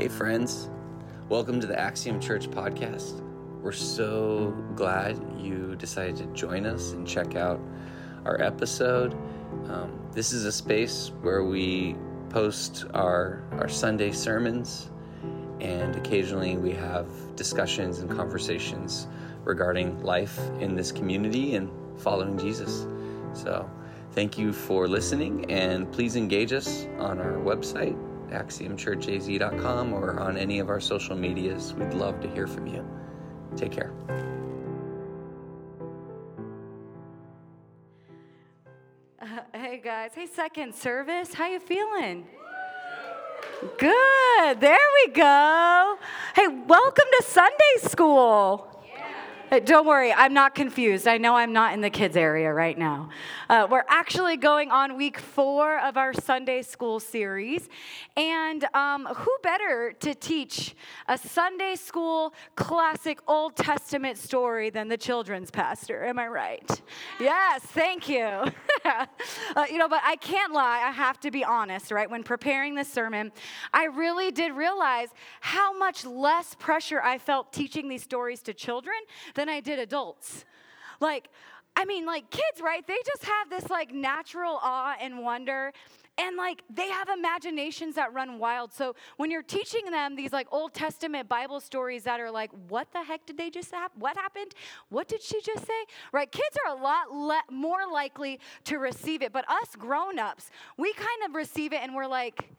Hey, friends. Welcome to the Axiom Church podcast. We're so glad you decided to join us and check out our episode. Um, this is a space where we post our, our Sunday sermons, and occasionally we have discussions and conversations regarding life in this community and following Jesus. So, thank you for listening, and please engage us on our website axiomchurchaz.com or on any of our social medias. We'd love to hear from you. Take care. Uh, hey guys, hey second service, how you feeling? Good. There we go. Hey, welcome to Sunday school. Hey, Don't worry, I'm not confused. I know I'm not in the kids' area right now. Uh, we're actually going on week four of our Sunday school series. And um, who better to teach a Sunday school classic Old Testament story than the children's pastor? Am I right? Yes, thank you. uh, you know, but I can't lie, I have to be honest, right? When preparing this sermon, I really did realize how much less pressure I felt teaching these stories to children than I did adults. Like, I mean, like kids, right? They just have this like natural awe and wonder. And like they have imaginations that run wild. So when you're teaching them these like Old Testament Bible stories that are like, what the heck did they just have? What happened? What did she just say? Right? Kids are a lot le- more likely to receive it. But us grown ups, we kind of receive it and we're like,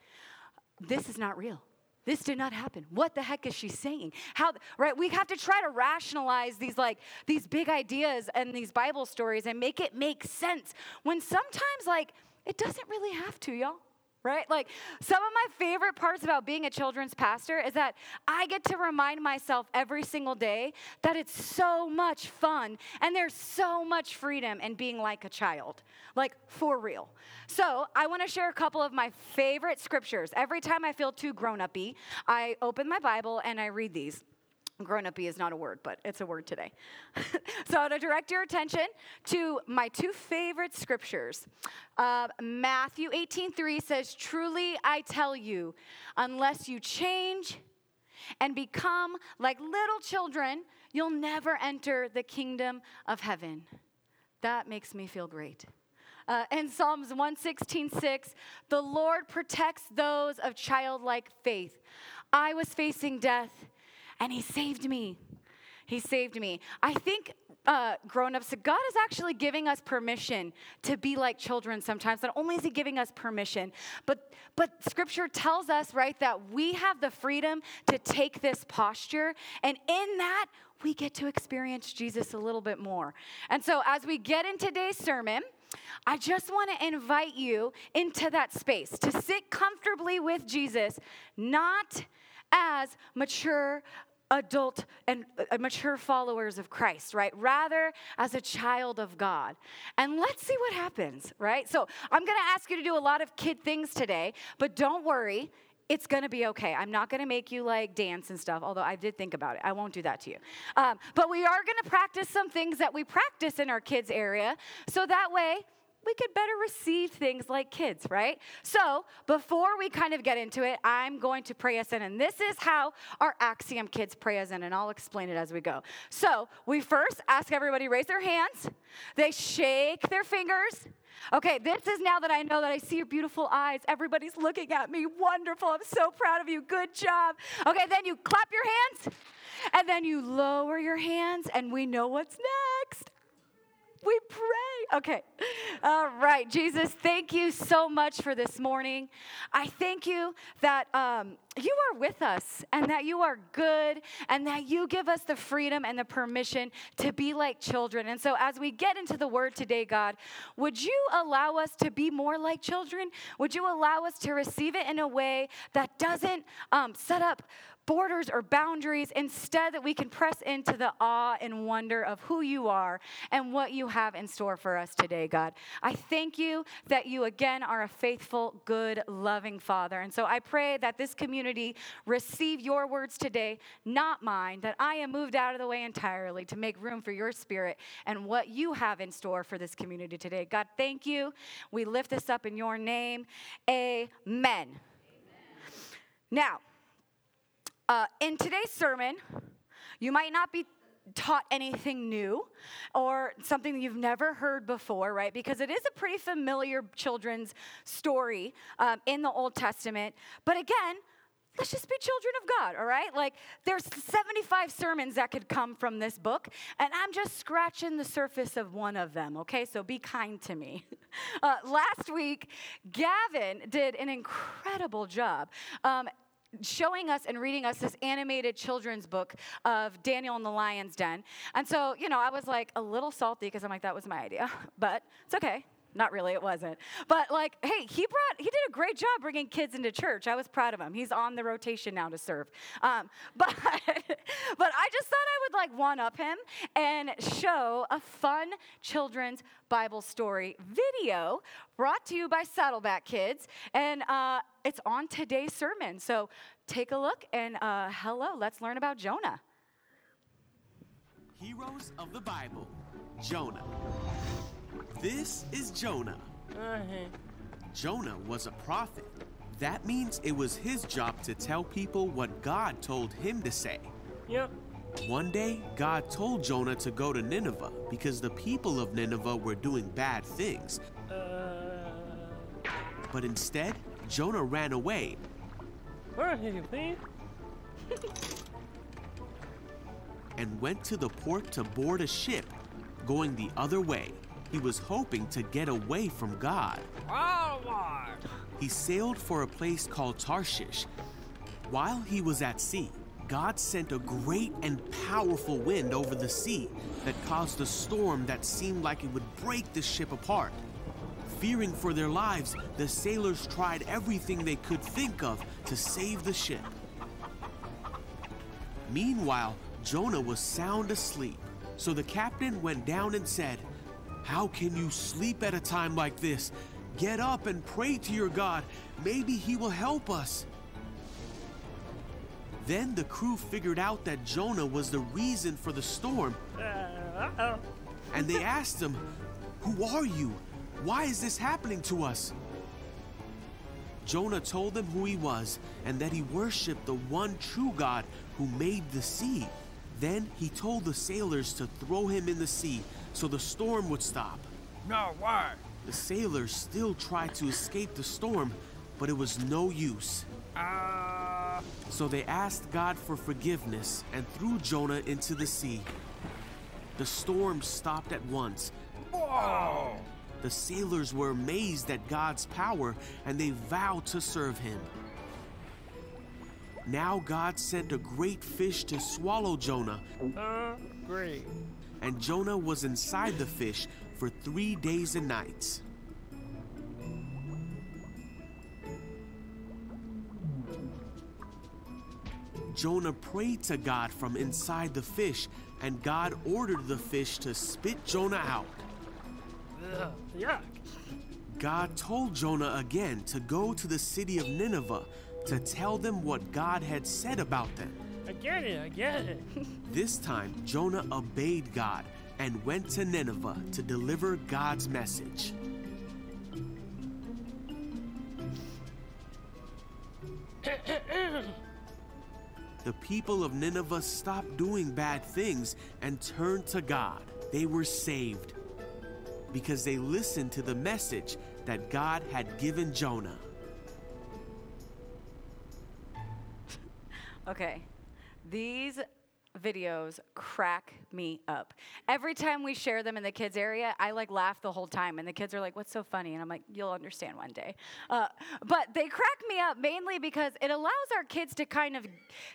this is not real. This did not happen. What the heck is she saying? How right? We have to try to rationalize these like these big ideas and these Bible stories and make it make sense when sometimes like it doesn't really have to, y'all. Right? Like some of my favorite parts about being a children's pastor is that I get to remind myself every single day that it's so much fun and there's so much freedom in being like a child. Like for real. So, I want to share a couple of my favorite scriptures. Every time I feel too grown up I open my Bible and I read these. Grown up is not a word, but it's a word today. so to direct your attention to my two favorite scriptures. Uh, Matthew 18:3 says, "Truly I tell you, unless you change and become like little children, you'll never enter the kingdom of heaven." That makes me feel great. Uh, in Psalms 116, 6, the Lord protects those of childlike faith. I was facing death, and He saved me. He saved me. I think uh, grown ups, God is actually giving us permission to be like children sometimes. Not only is He giving us permission, but, but Scripture tells us, right, that we have the freedom to take this posture. And in that, we get to experience Jesus a little bit more. And so, as we get in today's sermon, I just want to invite you into that space to sit comfortably with Jesus, not as mature adult and uh, mature followers of Christ, right? Rather as a child of God. And let's see what happens, right? So I'm to ask you to do a lot of kid things today, but don't worry. It's gonna be okay. I'm not gonna make you like dance and stuff, although I did think about it. I won't do that to you. Um, but we are gonna practice some things that we practice in our kids' area, so that way we could better receive things like kids, right? So, before we kind of get into it, I'm going to pray us in. And this is how our Axiom kids pray us in, and I'll explain it as we go. So, we first ask everybody raise their hands, they shake their fingers. Okay, this is now that I know that I see your beautiful eyes. Everybody's looking at me. Wonderful. I'm so proud of you. Good job. Okay, then you clap your hands, and then you lower your hands, and we know what's next. We pray. Okay. All right. Jesus, thank you so much for this morning. I thank you that um, you are with us and that you are good and that you give us the freedom and the permission to be like children. And so, as we get into the word today, God, would you allow us to be more like children? Would you allow us to receive it in a way that doesn't um, set up borders or boundaries, instead, that we can press into the awe and wonder of who you are and what you have in store for us today, God. I thank you that you again are a faithful, good, loving Father. And so I pray that this community receive your words today, not mine, that I am moved out of the way entirely to make room for your spirit and what you have in store for this community today. God, thank you. We lift this up in your name. Amen. Amen. Now, Uh, in today's sermon, you might not be taught anything new or something you've never heard before, right? Because it is a pretty familiar children's story um, in the Old Testament. But again, let's just be children of God, all right? Like, there's 75 sermons that could come from this book, and I'm just scratching the surface of one of them, okay? So be kind to me. Uh, last week, Gavin did an incredible job. Um, showing us and reading us this animated children's book of Daniel in the Lion's Den. And so, you know, I was like a little salty because I'm like, that was my idea, but it's okay. Not really, it wasn't. But like, hey, he brought, he did a great job bringing kids into church. I was proud of him. He's on the rotation now to serve. Um, but, but I just thought I would like one up him and show a fun children's Bible story video brought to you by Saddleback Kids. And uh, it's on today's sermon. So take a look and uh, hello, let's learn about Jonah. Heroes of the Bible Jonah. This is Jonah. Jonah was a prophet. That means it was his job to tell people what God told him to say. Yep. One day, God told Jonah to go to Nineveh because the people of Nineveh were doing bad things. Uh, But instead, Jonah ran away where are you, please? and went to the port to board a ship going the other way. He was hoping to get away from God. He sailed for a place called Tarshish. While he was at sea, God sent a great and powerful wind over the sea that caused a storm that seemed like it would break the ship apart. Fearing for their lives, the sailors tried everything they could think of to save the ship. Meanwhile, Jonah was sound asleep. So the captain went down and said, How can you sleep at a time like this? Get up and pray to your God. Maybe he will help us. Then the crew figured out that Jonah was the reason for the storm, and they asked him, Who are you? Why is this happening to us? Jonah told them who he was and that he worshiped the one true God who made the sea. Then he told the sailors to throw him in the sea so the storm would stop. No, why? The sailors still tried to escape the storm, but it was no use. Uh, So they asked God for forgiveness and threw Jonah into the sea. The storm stopped at once. whoa. The sailors were amazed at God's power and they vowed to serve him. Now God sent a great fish to swallow Jonah, Uh, great. And Jonah was inside the fish for three days and nights. Jonah prayed to God from inside the fish, and God ordered the fish to spit Jonah out. Ugh, yuck. God told Jonah again to go to the city of Nineveh to tell them what God had said about them. I get it, I get it. This time, Jonah obeyed God and went to Nineveh to deliver God's message. the people of Nineveh stopped doing bad things and turned to God. They were saved because they listened to the message that God had given Jonah. Okay, these videos crack me up. Every time we share them in the kids area, I like laugh the whole time, and the kids are like, "What's so funny?" And I'm like, "You'll understand one day." Uh, but they crack me up mainly because it allows our kids to kind of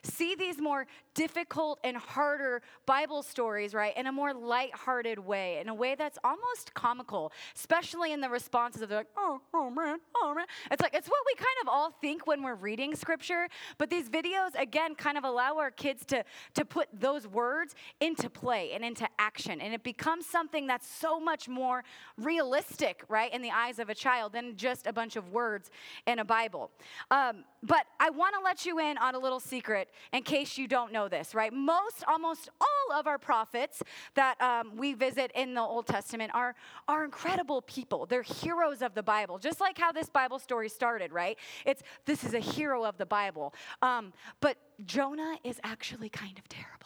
see these more difficult and harder Bible stories, right, in a more lighthearted way, in a way that's almost comical, especially in the responses of like, "Oh, oh man, oh man." It's like it's what we kind of all think when we're reading scripture, but these videos again kind of allow our kids to to put those words into play and into action. And it becomes something that's so much more realistic, right, in the eyes of a child than just a bunch of words in a Bible. Um, but I want to let you in on a little secret in case you don't know this, right? Most, almost all of our prophets that um, we visit in the Old Testament are, are incredible people. They're heroes of the Bible, just like how this Bible story started, right? It's this is a hero of the Bible. Um, but Jonah is actually kind of terrible.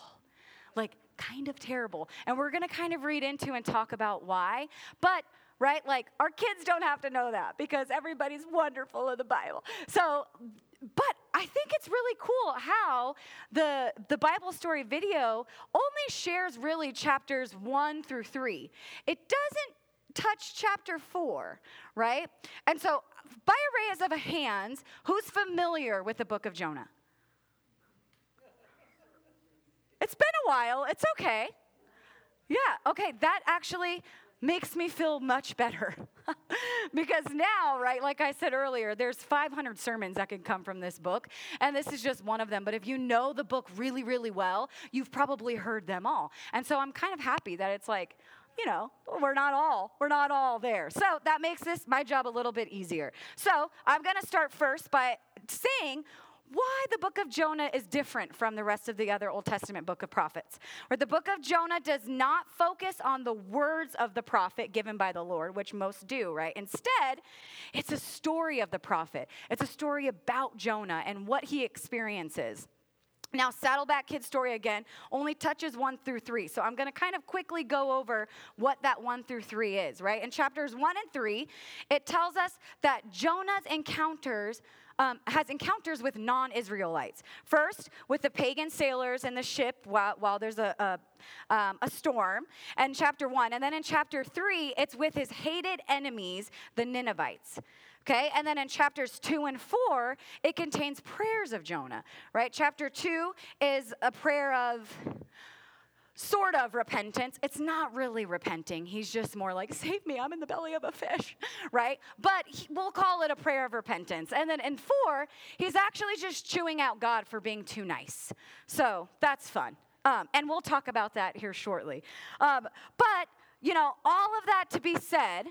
Like, kind of terrible. And we're going to kind of read into and talk about why. But right? Like our kids don't have to know that because everybody's wonderful in the Bible. So, but I think it's really cool how the the Bible story video only shares really chapters 1 through 3. It doesn't touch chapter 4, right? And so, by a raise of hands, who's familiar with the book of Jonah? It's been a while. It's okay. Yeah, okay, that actually makes me feel much better. because now, right, like I said earlier, there's 500 sermons that can come from this book, and this is just one of them. But if you know the book really, really well, you've probably heard them all. And so I'm kind of happy that it's like, you know, we're not all, we're not all there. So that makes this my job a little bit easier. So I'm going to start first by saying why the book of Jonah is different from the rest of the other Old Testament book of prophets. Where the book of Jonah does not focus on the words of the prophet given by the Lord, which most do, right? Instead, it's a story of the prophet. It's a story about Jonah and what he experiences. Now, Saddleback Kid story again only touches one through three. So I'm going to kind of quickly go over what that one through three is, right? In chapters one and three, it tells us that Jonah's encounters um, has encounters with non Israelites. First, with the pagan sailors and the ship while, while there's a, a, um, a storm, and chapter one. And then in chapter three, it's with his hated enemies, the Ninevites. Okay, and then in chapters two and four, it contains prayers of Jonah, right? Chapter two is a prayer of sort of repentance. It's not really repenting. He's just more like, save me, I'm in the belly of a fish, right? But he, we'll call it a prayer of repentance. And then in four, he's actually just chewing out God for being too nice. So that's fun. Um, and we'll talk about that here shortly. Um, but, you know, all of that to be said,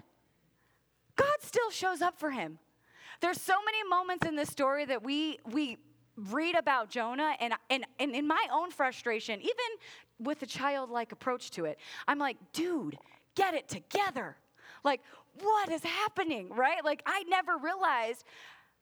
God still shows up for him. There's so many moments in this story that we, we read about Jonah and, and, and in my own frustration, even with a childlike approach to it. I'm like, dude, get it together. Like, what is happening, right? Like, I never realized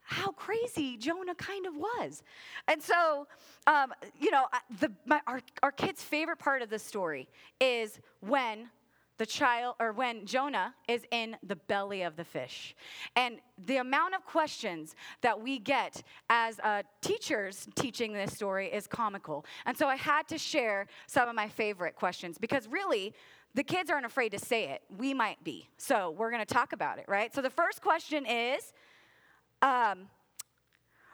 how crazy Jonah kind of was. And so, um, you know, the, my, our, our kid's favorite part of the story is when the child or when Jonah is in the belly of the fish. And the amount of questions that we get as uh, teachers teaching this story is comical. And so I had to share some of my favorite questions because really, the kids aren't afraid to say it. We might be. So we're going to talk about it, right? So the first question is um,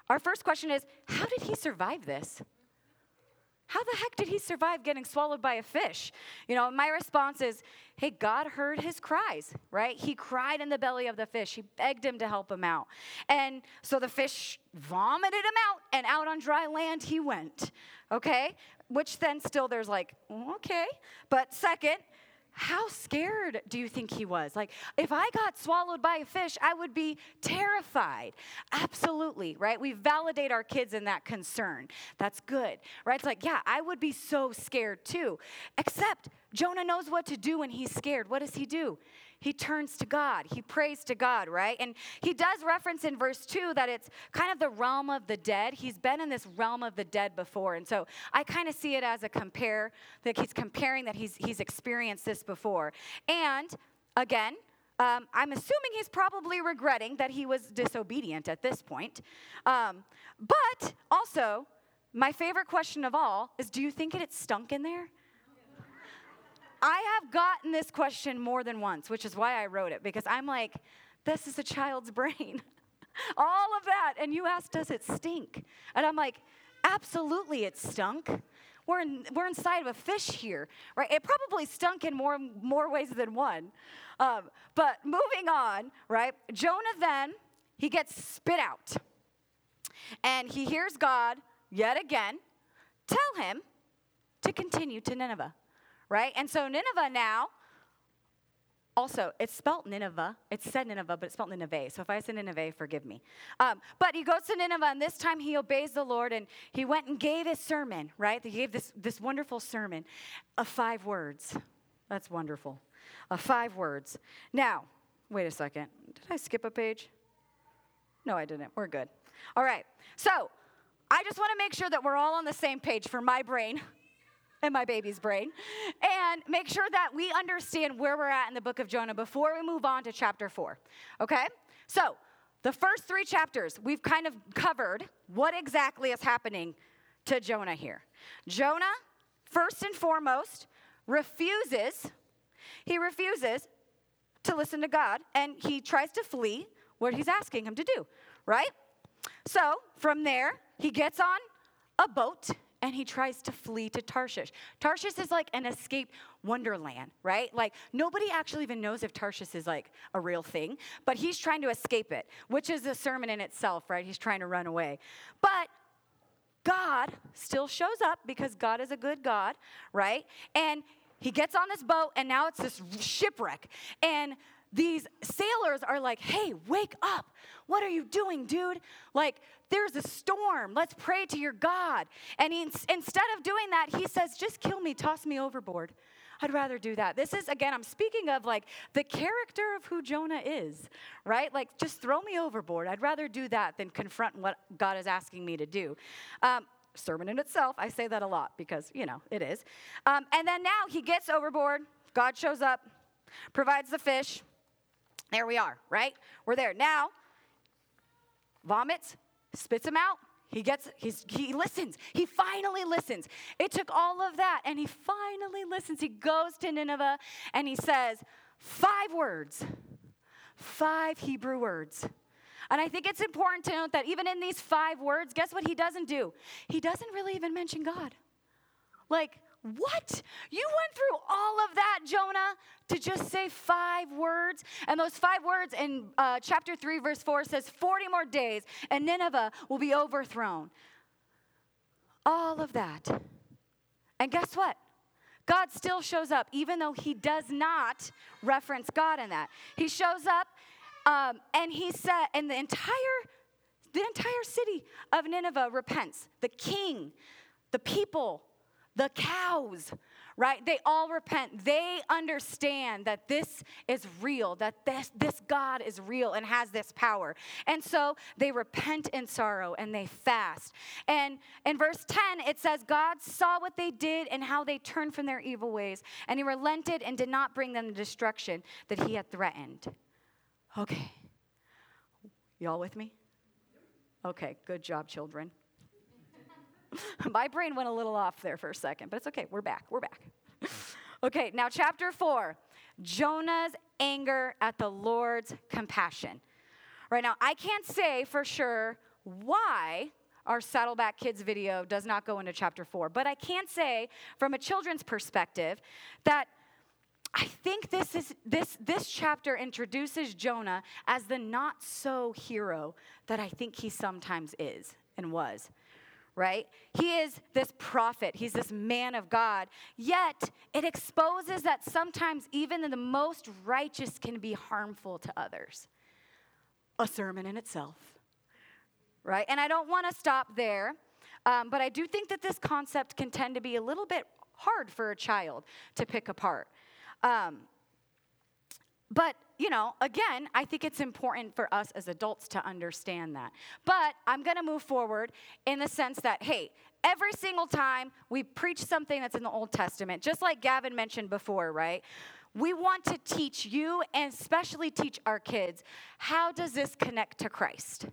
our first question is how did he survive this? How the heck did he survive getting swallowed by a fish? You know, my response is, hey, God heard his cries, right? He cried in the belly of the fish. He begged him to help him out. And so the fish vomited him out, and out on dry land he went, okay? Which then still there's like, okay. But second, how scared do you think he was? Like, if I got swallowed by a fish, I would be terrified. Absolutely, right? We validate our kids in that concern. That's good, right? It's like, yeah, I would be so scared too. Except Jonah knows what to do when he's scared. What does he do? He turns to God. He prays to God, right? And he does reference in verse 2 that it's kind of the realm of the dead. He's been in this realm of the dead before. And so I kind of see it as a compare, that he's comparing that he's, he's experienced this before. And again, um, I'm assuming he's probably regretting that he was disobedient at this point. Um, but also, my favorite question of all is do you think it stunk in there? I have gotten this question more than once, which is why I wrote it, because I'm like, this is a child's brain. All of that. And you asked, does it stink? And I'm like, absolutely, it stunk. We're, in, we're inside of a fish here, right? It probably stunk in more, more ways than one. Um, but moving on, right? Jonah then, he gets spit out. And he hears God yet again tell him to continue to Nineveh right? And so Nineveh now Also, it's spelled Nineveh. It's said Nineveh, but it's spelled Nineveh. So if I said Nineveh, forgive me. Um, but he goes to Nineveh, and this time he obeys the Lord, and he went and gave his sermon, right? He gave this, this wonderful sermon of five words. That's wonderful. Of five words. Now, wait a second. Did I skip a page? No, I didn't. We're good. All right. So I just want to make sure that we're all on the same page for my brain and my baby's brain, and make sure that we understand where we're at in the book of Jonah before we move on to chapter four. Okay? So, the first three chapters, we've kind of covered what exactly is happening to Jonah here. Jonah, first and foremost, refuses, he refuses to listen to God, and he tries to flee what he's asking him to do, right? So, from there, he gets on a boat and he tries to flee to Tarshish. Tarshish is like an escape wonderland, right? Like nobody actually even knows if Tarshish is like a real thing, but he's trying to escape it, which is a sermon in itself, right? He's trying to run away. But God still shows up because God is a good God, right? And he gets on this boat and now it's this shipwreck. And these sailors are like, hey, wake up. What are you doing, dude? Like, there's a storm. Let's pray to your God. And he, instead of doing that, he says, just kill me, toss me overboard. I'd rather do that. This is, again, I'm speaking of like the character of who Jonah is, right? Like, just throw me overboard. I'd rather do that than confront what God is asking me to do. Um, sermon in itself, I say that a lot because, you know, it is. Um, and then now he gets overboard. God shows up, provides the fish. There we are, right? We're there. Now, vomits, spits him out. He gets, he's, he listens. He finally listens. It took all of that, and he finally listens. He goes to Nineveh and he says, five words, five Hebrew words. And I think it's important to note that even in these five words, guess what he doesn't do? He doesn't really even mention God. Like, what? You went through all of that, Jonah, to just say five words? And those five words in uh, chapter 3, verse 4 says 40 more days, and Nineveh will be overthrown. All of that. And guess what? God still shows up, even though he does not reference God in that. He shows up, um, and he said, and the entire the entire city of Nineveh repents. The king, the people, the cows, right? They all repent. They understand that this is real, that this, this God is real and has this power. And so they repent in sorrow and they fast. And in verse 10, it says, God saw what they did and how they turned from their evil ways, and he relented and did not bring them the destruction that he had threatened. Okay. Y'all with me? Okay, good job, children. My brain went a little off there for a second, but it's okay. We're back. We're back. okay, now chapter four Jonah's anger at the Lord's compassion. Right now, I can't say for sure why our Saddleback Kids video does not go into chapter four, but I can say from a children's perspective that. I think this is this this chapter introduces Jonah as the not so hero that I think he sometimes is and was right? He is this prophet, he's this man of God. Yet, it exposes that sometimes even the most righteous can be harmful to others. A sermon in itself, right? And I don't want to stop there, um, but I do think that this concept can tend to be a little bit hard for a child to pick apart. Um, but, you know, again, I think it's important for us as adults to understand that. But I'm going to move forward in the sense that, hey, every single time we preach something that's in the Old Testament, just like Gavin mentioned before, right? We want to teach you and especially teach our kids how does this connect to Christ?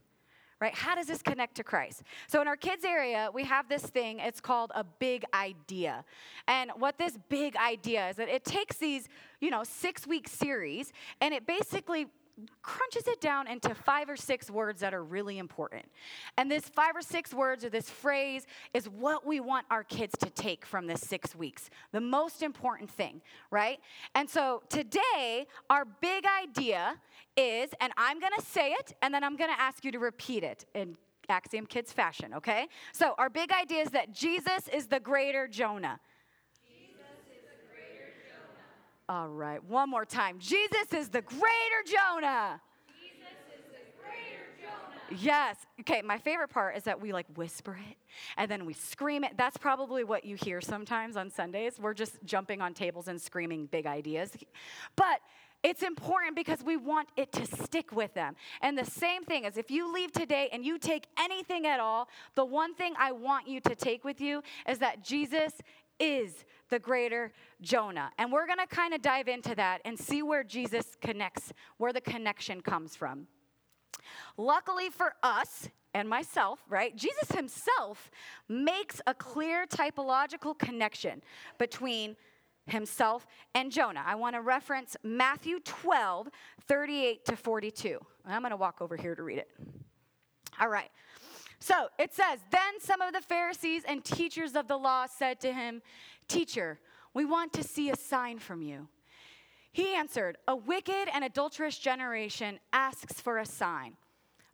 Right? How does this connect to Christ? So in our kids area, we have this thing, it's called a big idea. And what this big idea is that it takes these, you know, 6-week series and it basically crunches it down into five or six words that are really important. And this five or six words or this phrase is what we want our kids to take from this six weeks. The most important thing, right? And so today, our big idea is, and I'm gonna say it, and then I'm gonna ask you to repeat it in Axiom Kids fashion, okay? So our big idea is that Jesus is the greater Jonah. All right, one more time. Jesus is the greater Jonah. Yes. Okay, my favorite part is that we like whisper it and then we scream it. That's probably what you hear sometimes on Sundays. We're just jumping on tables and screaming big ideas. But it's important because we want it to stick with them. And the same thing is if you leave today and you take anything at all, the one thing I want you to take with you is that Jesus is the greater Jonah. And we're going to kind of dive into that and see where Jesus connects, where the connection comes from. Luckily for us and myself, right, Jesus himself makes a clear typological connection between himself and Jonah. I want to reference Matthew 12, 38 to 42. I'm going to walk over here to read it. All right. So it says, Then some of the Pharisees and teachers of the law said to him, Teacher, we want to see a sign from you. He answered, A wicked and adulterous generation asks for a sign,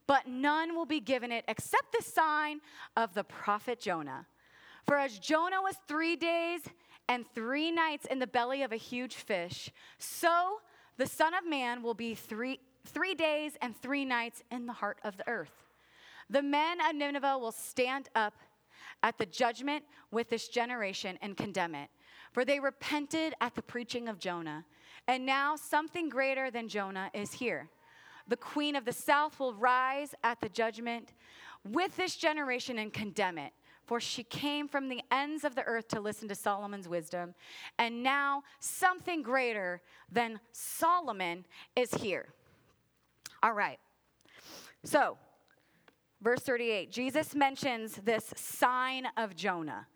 but none will be given it except the sign of the prophet Jonah. For as Jonah was three days and three nights in the belly of a huge fish, so the Son of Man will be three, three days and three nights in the heart of the earth. The men of Nineveh will stand up at the judgment with this generation and condemn it. For they repented at the preaching of Jonah. And now something greater than Jonah is here. The queen of the south will rise at the judgment with this generation and condemn it. For she came from the ends of the earth to listen to Solomon's wisdom. And now something greater than Solomon is here. All right. So, verse 38, Jesus mentions this sign of Jonah.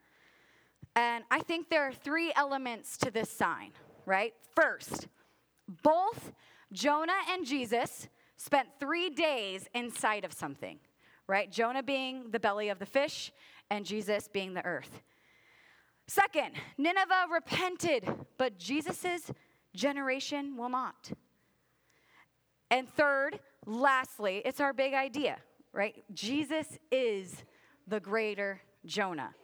And I think there are three elements to this sign, right? First, both Jonah and Jesus spent three days inside of something, right? Jonah being the belly of the fish, and Jesus being the earth. Second, Nineveh repented, but Jesus' generation will not. And third, lastly, it's our big idea, right? Jesus is the greater Jonah.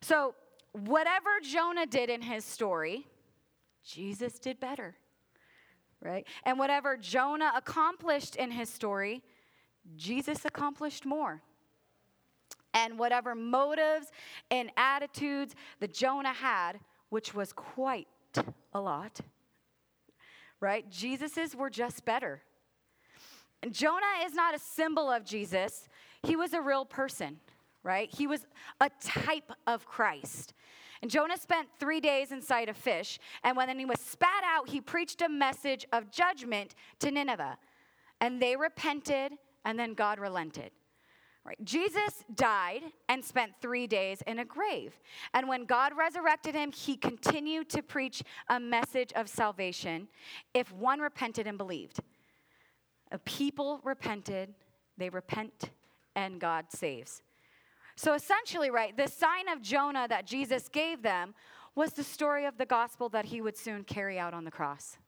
So, whatever Jonah did in his story, Jesus did better, right? And whatever Jonah accomplished in his story, Jesus accomplished more. And whatever motives and attitudes that Jonah had, which was quite a lot, right? Jesus's were just better. And Jonah is not a symbol of Jesus, he was a real person right? He was a type of Christ. And Jonah spent three days inside a fish, and when he was spat out, he preached a message of judgment to Nineveh. And they repented, and then God relented. Right. Jesus died and spent three days in a grave. And when God resurrected him, he continued to preach a message of salvation if one repented and believed. A people repented, they repent, and God saves. So essentially, right, the sign of Jonah that Jesus gave them was the story of the gospel that he would soon carry out on the cross.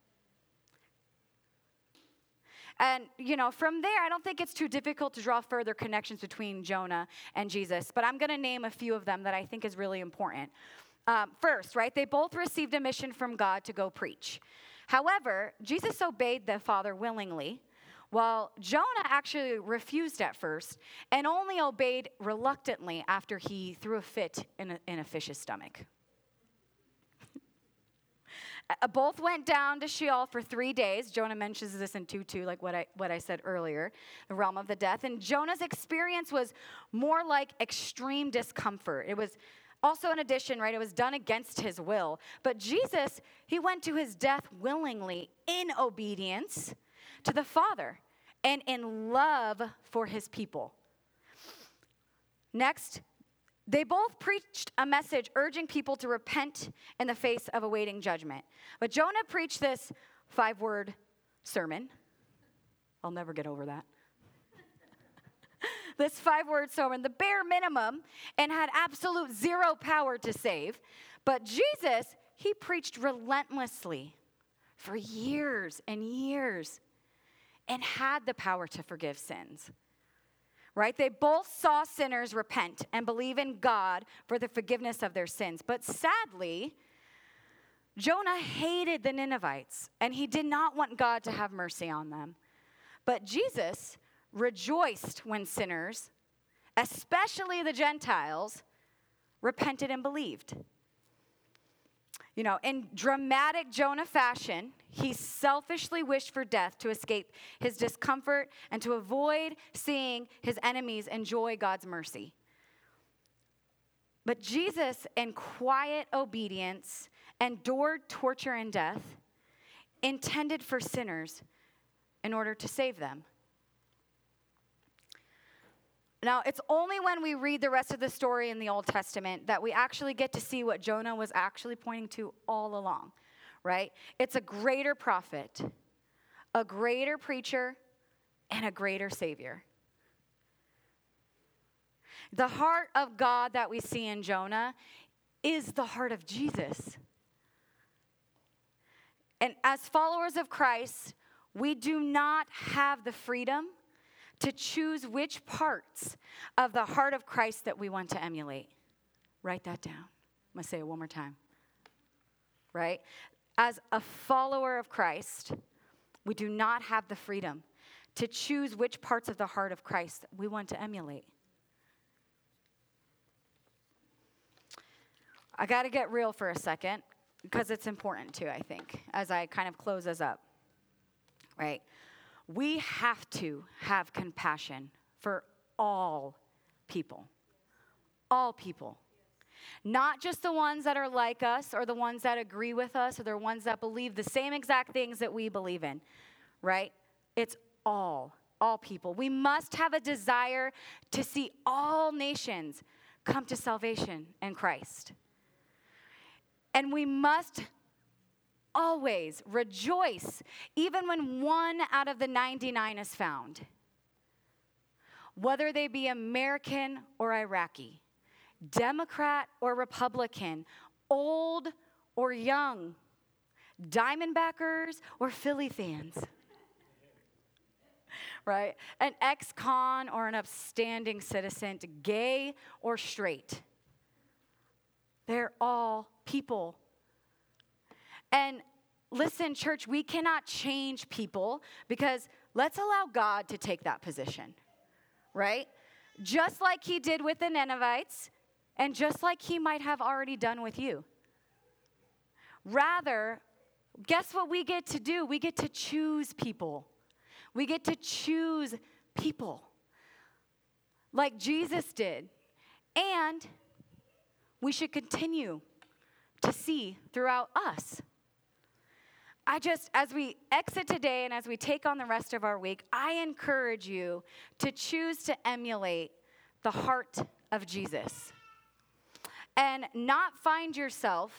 And, you know, from there, I don't think it's too difficult to draw further connections between Jonah and Jesus, but I'm going to name a few of them that I think is really important. Um, first, right, they both received a mission from God to go preach. However, Jesus obeyed the Father willingly, well, Jonah actually refused at first and only obeyed reluctantly after he threw a fit in a, in a fish's stomach. Uh, both went down to Sheol for three days. Jonah mentions this in 2 2, like what I, what I said earlier, the realm of the death. And Jonah's experience was more like extreme discomfort. It was also, in addition, right, it was done against his will. But Jesus, he went to his death willingly in obedience to the Father and in love for his people. Next, they both preached a message urging people to repent in the face of awaiting judgment. But Jonah preached this five word sermon. I'll never get over that. this five word sermon, the bare minimum, and had absolute zero power to save. But Jesus, he preached relentlessly for years and years and had the power to forgive sins. Right? They both saw sinners repent and believe in God for the forgiveness of their sins. But sadly, Jonah hated the Ninevites and he did not want God to have mercy on them. But Jesus rejoiced when sinners, especially the Gentiles, repented and believed. You know, in dramatic Jonah fashion, he selfishly wished for death to escape his discomfort and to avoid seeing his enemies enjoy God's mercy. But Jesus, in quiet obedience, endured torture and death intended for sinners in order to save them. Now, it's only when we read the rest of the story in the Old Testament that we actually get to see what Jonah was actually pointing to all along, right? It's a greater prophet, a greater preacher, and a greater savior. The heart of God that we see in Jonah is the heart of Jesus. And as followers of Christ, we do not have the freedom to choose which parts of the heart of Christ that we want to emulate. Write that down. I'm going to say it one more time. Right? As a follower of Christ, we do not have the freedom to choose which parts of the heart of Christ we want to emulate. I got to get real for a second because it's important too, I think, as I kind of close us up. Right? We have to have compassion for all people. All people. Not just the ones that are like us or the ones that agree with us or the ones that believe the same exact things that we believe in, right? It's all, all people. We must have a desire to see all nations come to salvation in Christ. And we must always rejoice, even when one out of the 99 is found, whether they be American or Iraqi, Democrat or Republican, old or young, Diamondbackers or Philly fans. right? An ex con or an upstanding citizen, gay or straight. They're all people. And listen, church, we cannot change people because let's allow God to take that position, right? Just like he did with the Ninevites, and just like he might have already done with you. Rather, guess what we get to do? We get to choose people. We get to choose people like Jesus did. And we should continue to see throughout us. I just, as we exit today and as we take on the rest of our week, I encourage you to choose to emulate the heart of Jesus and not find yourself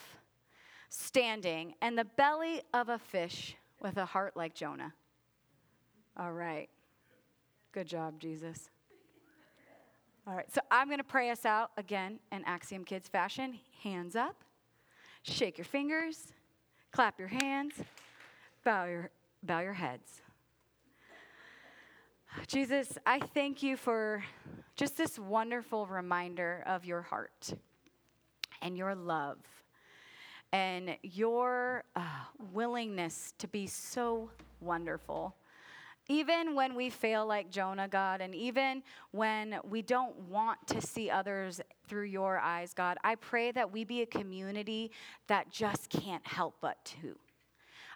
standing in the belly of a fish with a heart like Jonah. All right. Good job, Jesus. All right, so I'm going to pray us out again in Axiom Kids fashion. Hands up, shake your fingers, clap your hands, bow your, bow your heads. Jesus, I thank you for just this wonderful reminder of your heart and your love and your uh, willingness to be so wonderful. Even when we fail like Jonah, God, and even when we don't want to see others through your eyes, God, I pray that we be a community that just can't help but to.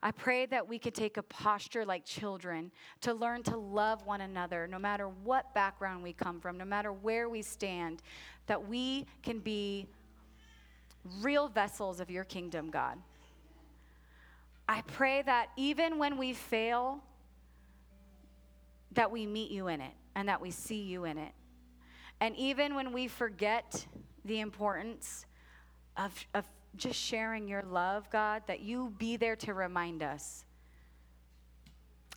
I pray that we could take a posture like children to learn to love one another, no matter what background we come from, no matter where we stand, that we can be real vessels of your kingdom, God. I pray that even when we fail, that we meet you in it and that we see you in it. And even when we forget the importance of, of just sharing your love, God, that you be there to remind us.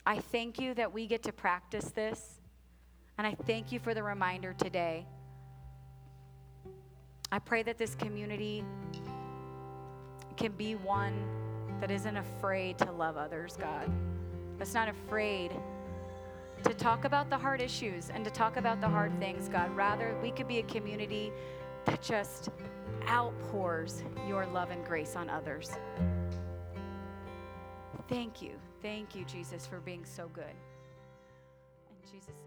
I thank you that we get to practice this. And I thank you for the reminder today. I pray that this community can be one that isn't afraid to love others, God. That's not afraid to talk about the hard issues and to talk about the hard things, God. Rather, we could be a community that just outpours your love and grace on others. Thank you. Thank you, Jesus, for being so good. Jesus.